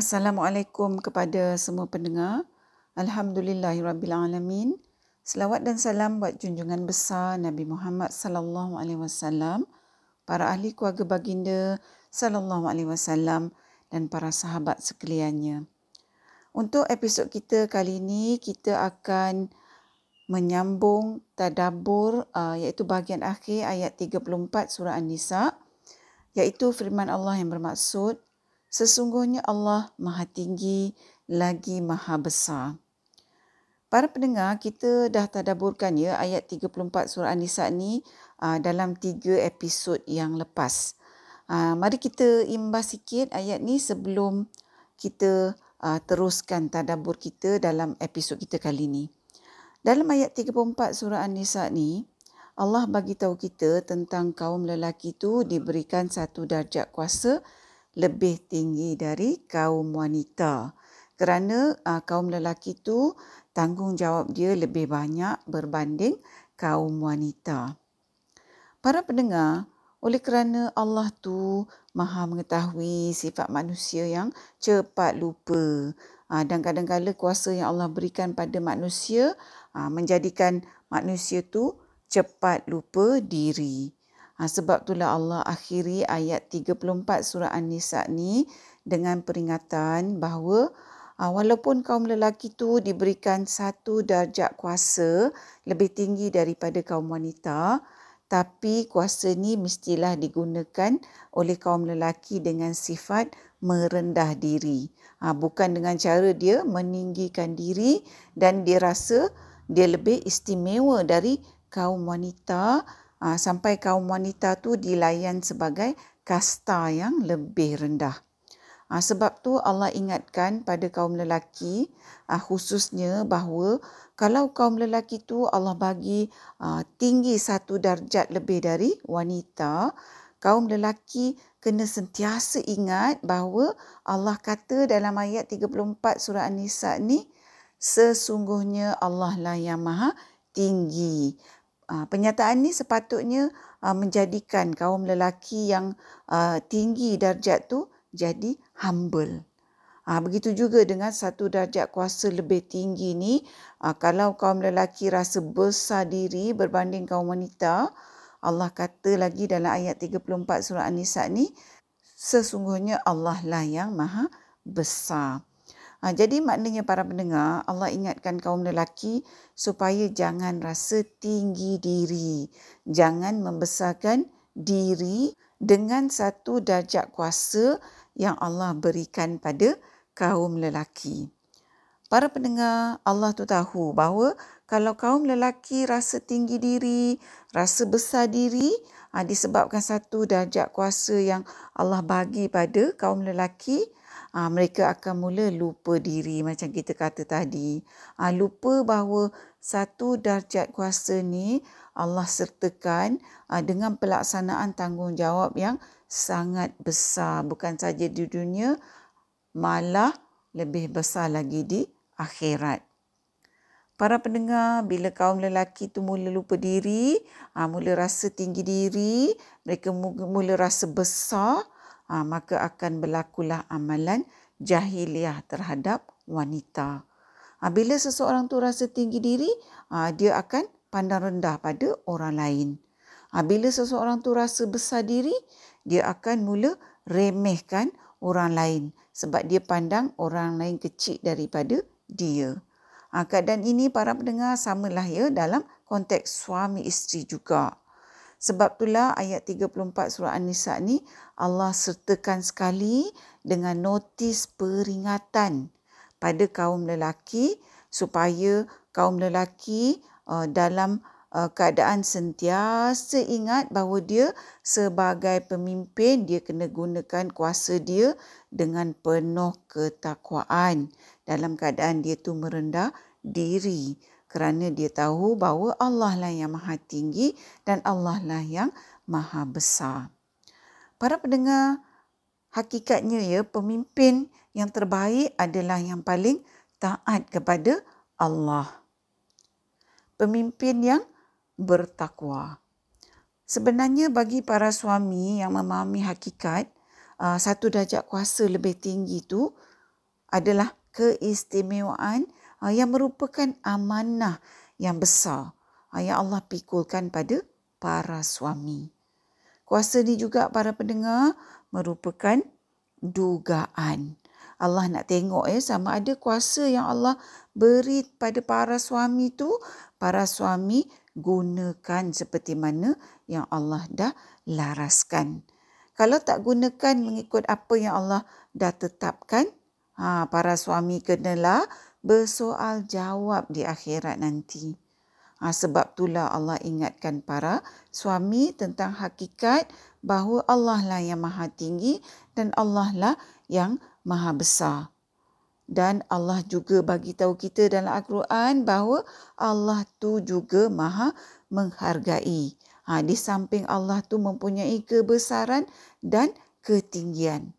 Assalamualaikum kepada semua pendengar. Alhamdulillahirabbilalamin. Selawat dan salam buat junjungan besar Nabi Muhammad sallallahu alaihi wasallam, para ahli keluarga baginda sallallahu alaihi wasallam dan para sahabat sekaliannya. Untuk episod kita kali ini kita akan menyambung tadabbur uh, iaitu bahagian akhir ayat 34 surah An-Nisa iaitu firman Allah yang bermaksud sesungguhnya Allah Maha Tinggi lagi Maha Besar. Para pendengar, kita dah tadaburkan ya ayat 34 surah An-Nisa ni uh, dalam tiga episod yang lepas. Uh, mari kita imbas sikit ayat ni sebelum kita uh, teruskan tadabur kita dalam episod kita kali ni. Dalam ayat 34 surah An-Nisa ni, Allah bagi tahu kita tentang kaum lelaki itu diberikan satu darjat kuasa lebih tinggi dari kaum wanita. Kerana uh, kaum lelaki itu tanggungjawab dia lebih banyak berbanding kaum wanita. Para pendengar, oleh kerana Allah tu maha mengetahui sifat manusia yang cepat lupa uh, dan kadang-kadang kuasa yang Allah berikan pada manusia uh, menjadikan manusia tu cepat lupa diri. Ha, sebab itulah Allah akhiri ayat 34 surah An-Nisa ni dengan peringatan bahawa ha, walaupun kaum lelaki tu diberikan satu darjat kuasa lebih tinggi daripada kaum wanita, tapi kuasa ni mestilah digunakan oleh kaum lelaki dengan sifat merendah diri. Ha, bukan dengan cara dia meninggikan diri dan dia rasa dia lebih istimewa dari kaum wanita uh, sampai kaum wanita tu dilayan sebagai kasta yang lebih rendah. Uh, sebab tu Allah ingatkan pada kaum lelaki uh, khususnya bahawa kalau kaum lelaki tu Allah bagi uh, tinggi satu darjat lebih dari wanita, kaum lelaki kena sentiasa ingat bahawa Allah kata dalam ayat 34 surah An-Nisa ni sesungguhnya Allah lah yang maha tinggi. Ah, penyataan ini sepatutnya uh, menjadikan kaum lelaki yang uh, tinggi darjat tu jadi humble. Uh, begitu juga dengan satu darjat kuasa lebih tinggi ni, uh, kalau kaum lelaki rasa besar diri berbanding kaum wanita, Allah kata lagi dalam ayat 34 surah An-Nisa ni, sesungguhnya Allah lah yang maha besar. Ha, jadi maknanya para pendengar, Allah ingatkan kaum lelaki supaya jangan rasa tinggi diri. Jangan membesarkan diri dengan satu darjat kuasa yang Allah berikan pada kaum lelaki. Para pendengar, Allah tu tahu bahawa kalau kaum lelaki rasa tinggi diri, rasa besar diri, ha, disebabkan satu darjat kuasa yang Allah bagi pada kaum lelaki, ha, mereka akan mula lupa diri macam kita kata tadi. Ha, lupa bahawa satu darjat kuasa ni Allah sertakan ha, dengan pelaksanaan tanggungjawab yang sangat besar. Bukan saja di dunia, malah lebih besar lagi di akhirat. Para pendengar, bila kaum lelaki tu mula lupa diri, ha, mula rasa tinggi diri, mereka mula rasa besar, ha, maka akan berlakulah amalan jahiliah terhadap wanita. Ha, bila seseorang tu rasa tinggi diri, ha, dia akan pandang rendah pada orang lain. Ha, bila seseorang tu rasa besar diri, dia akan mula remehkan orang lain sebab dia pandang orang lain kecil daripada dia. Ha, keadaan ini para pendengar samalah ya dalam konteks suami isteri juga. Sebab itulah ayat 34 surah An-Nisa ni Allah sertakan sekali dengan notis peringatan pada kaum lelaki supaya kaum lelaki uh, dalam uh, keadaan sentiasa ingat bahawa dia sebagai pemimpin dia kena gunakan kuasa dia dengan penuh ketakwaan. Dalam keadaan dia tu merendah diri kerana dia tahu bahawa Allah lah yang maha tinggi dan Allah lah yang maha besar. Para pendengar, hakikatnya ya pemimpin yang terbaik adalah yang paling taat kepada Allah. Pemimpin yang bertakwa. Sebenarnya bagi para suami yang memahami hakikat satu darjat kuasa lebih tinggi itu adalah keistimewaan yang merupakan amanah yang besar uh, yang Allah pikulkan pada para suami. Kuasa ni juga para pendengar merupakan dugaan. Allah nak tengok ya sama ada kuasa yang Allah beri pada para suami tu para suami gunakan seperti mana yang Allah dah laraskan. Kalau tak gunakan mengikut apa yang Allah dah tetapkan, ha, para suami kenalah bersoal jawab di akhirat nanti. Ha, sebab itulah Allah ingatkan para suami tentang hakikat bahawa Allah lah yang maha tinggi dan Allah lah yang maha besar. Dan Allah juga bagi tahu kita dalam Al-Quran bahawa Allah tu juga maha menghargai. Ha, di samping Allah tu mempunyai kebesaran dan ketinggian.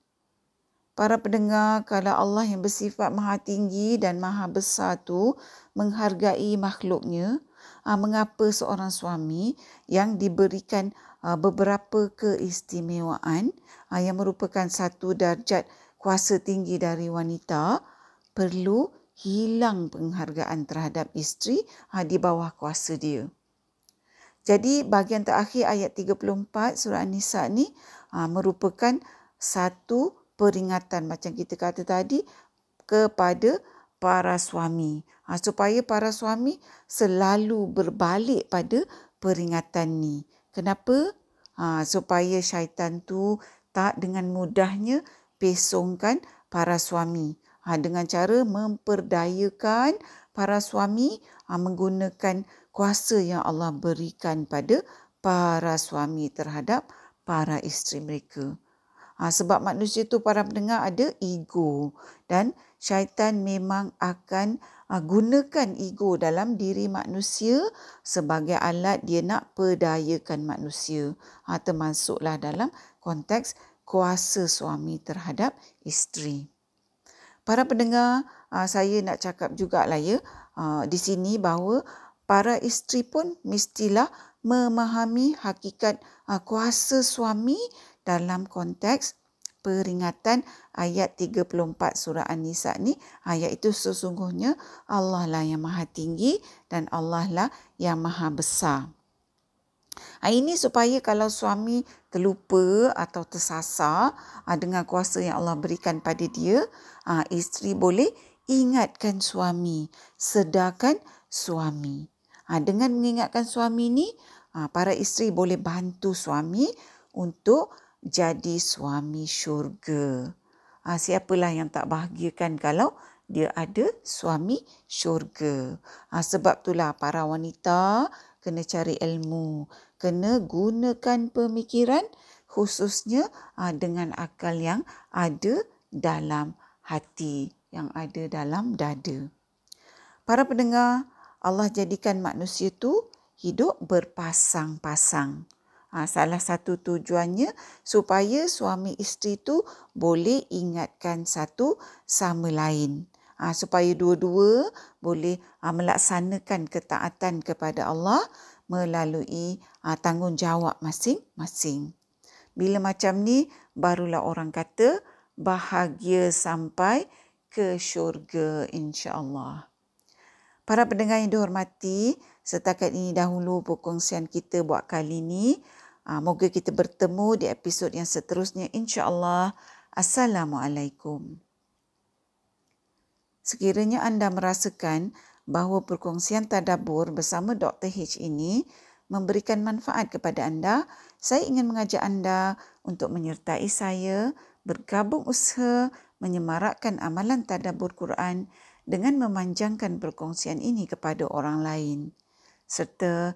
Para pendengar, kalau Allah yang bersifat maha tinggi dan maha besar tu menghargai makhluknya, uh, mengapa seorang suami yang diberikan uh, beberapa keistimewaan uh, yang merupakan satu darjat kuasa tinggi dari wanita perlu hilang penghargaan terhadap isteri di bawah kuasa dia. Jadi bahagian terakhir ayat 34 surah An-Nisa ni merupakan satu peringatan macam kita kata tadi kepada para suami ha, supaya para suami selalu berbalik pada peringatan ni. Kenapa? Ha, supaya syaitan tu tak dengan mudahnya pesongkan para suami. Ha, dengan cara memperdayakan para suami ha, menggunakan kuasa yang Allah berikan pada para suami terhadap para isteri mereka. Ha, sebab manusia itu para pendengar ada ego dan syaitan memang akan uh, gunakan ego dalam diri manusia sebagai alat dia nak perdayakan manusia. Ha, termasuklah dalam konteks kuasa suami terhadap isteri. Para pendengar, uh, saya nak cakap jugalah ya uh, di sini bahawa para isteri pun mestilah memahami hakikat uh, kuasa suami dalam konteks peringatan ayat 34 surah An-Nisa ni ayat itu sesungguhnya Allah lah yang maha tinggi dan Allah lah yang maha besar. Ini supaya kalau suami terlupa atau tersasar dengan kuasa yang Allah berikan pada dia, isteri boleh ingatkan suami, sedarkan suami. Dengan mengingatkan suami ni, para isteri boleh bantu suami untuk jadi suami syurga. Ha, siapalah yang tak bahagiakan kalau dia ada suami syurga. Ha, sebab itulah para wanita kena cari ilmu. Kena gunakan pemikiran khususnya ha, dengan akal yang ada dalam hati. Yang ada dalam dada. Para pendengar, Allah jadikan manusia tu hidup berpasang-pasang. Ha, salah satu tujuannya supaya suami isteri tu boleh ingatkan satu sama lain. Ha, supaya dua-dua boleh ha, melaksanakan ketaatan kepada Allah melalui ha, tanggungjawab masing-masing. Bila macam ni, barulah orang kata bahagia sampai ke syurga insya-Allah. Para pendengar yang dihormati, setakat ini dahulu perkongsian kita buat kali ini. Uh, moga kita bertemu di episod yang seterusnya insya-Allah. Assalamualaikum. Sekiranya anda merasakan bahawa perkongsian tadabbur bersama Dr. H ini memberikan manfaat kepada anda, saya ingin mengajak anda untuk menyertai saya bergabung usaha menyemarakkan amalan tadabbur Quran dengan memanjangkan perkongsian ini kepada orang lain. Serta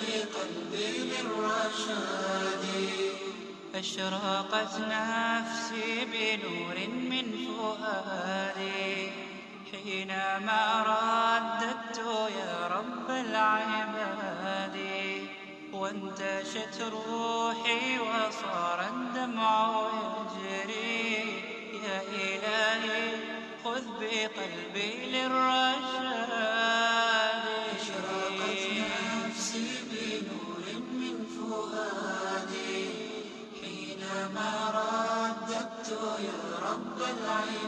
بقلبي للرشاد أشرقت نفسي بنور من فؤادي حينما رددت يا رب العباد. وانتشت روحي وصار الدمع يجري. يا إلهي خذ بقلبي للرحمن Swami